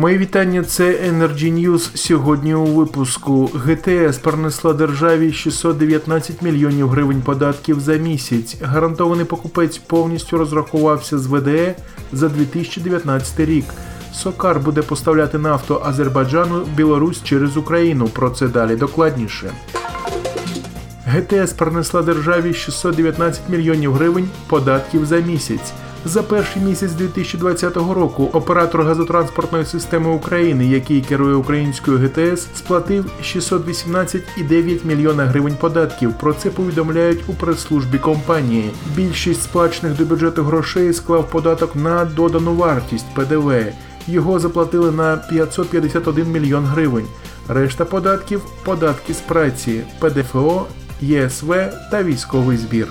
Мої вітання. Це Energy News. Сьогодні у випуску ГТС принесла державі 619 мільйонів гривень податків за місяць. Гарантований покупець повністю розрахувався з ВДЕ за 2019 рік. Сокар буде поставляти нафту Азербайджану Білорусь через Україну. Про це далі докладніше. ГТС принесла державі 619 мільйонів гривень податків за місяць. За перший місяць 2020 року оператор газотранспортної системи України, який керує українською ГТС, сплатив 618,9 мільйона гривень податків. Про це повідомляють у прес-службі компанії. Більшість сплачених до бюджету грошей склав податок на додану вартість ПДВ. Його заплатили на 551 мільйон гривень. Решта податків податки з праці, ПДФО, ЄСВ та військовий збір.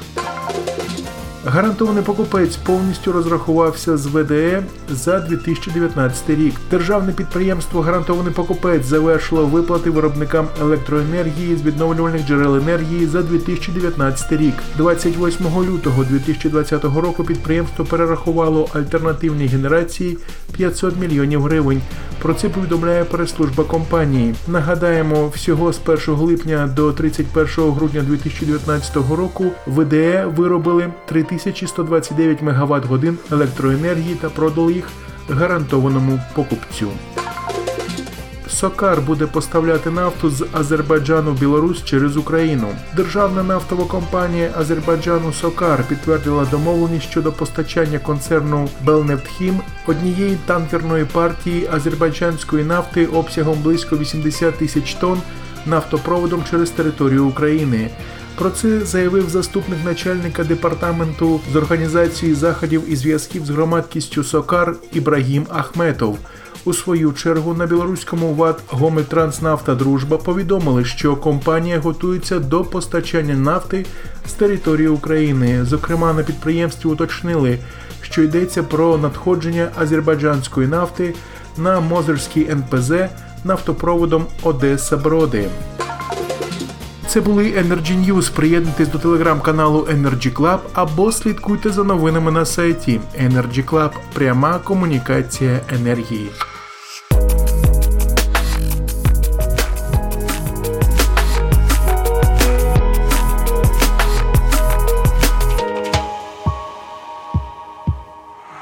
Гарантований покупець повністю розрахувався з ВДЕ за 2019 рік. Державне підприємство Гарантований покупець завершило виплати виробникам електроенергії з відновлювальних джерел енергії за 2019 рік. 28 лютого 2020 року підприємство перерахувало альтернативній генерації 500 мільйонів гривень. Про це повідомляє прес-служба компанії. Нагадаємо, всього з 1 липня до 31 грудня 2019 року ВДЕ виробили 3129 МВт годин електроенергії та продали їх гарантованому покупцю. Сокар буде поставляти нафту з Азербайджану в Білорусь через Україну. Державна нафтова компанія Азербайджану Сокар підтвердила домовленість щодо постачання концерну Белнефтхім однієї танкерної партії азербайджанської нафти обсягом близько 80 тисяч тонн нафтопроводом через територію України. Про це заявив заступник начальника департаменту з організації заходів і зв'язків з громадськістю Сокар Ібрагім Ахметов. У свою чергу на білоруському ВАД Гомельтранснафта Дружба повідомили, що компанія готується до постачання нафти з території України. Зокрема, на підприємстві уточнили, що йдеться про надходження азербайджанської нафти на Мозерський НПЗ нафтопроводом Одеса Броди. Це були Energy News. Приєднуйтесь до телеграм-каналу Energy Club або слідкуйте за новинами на сайті Energy Club. Пряма комунікація енергії.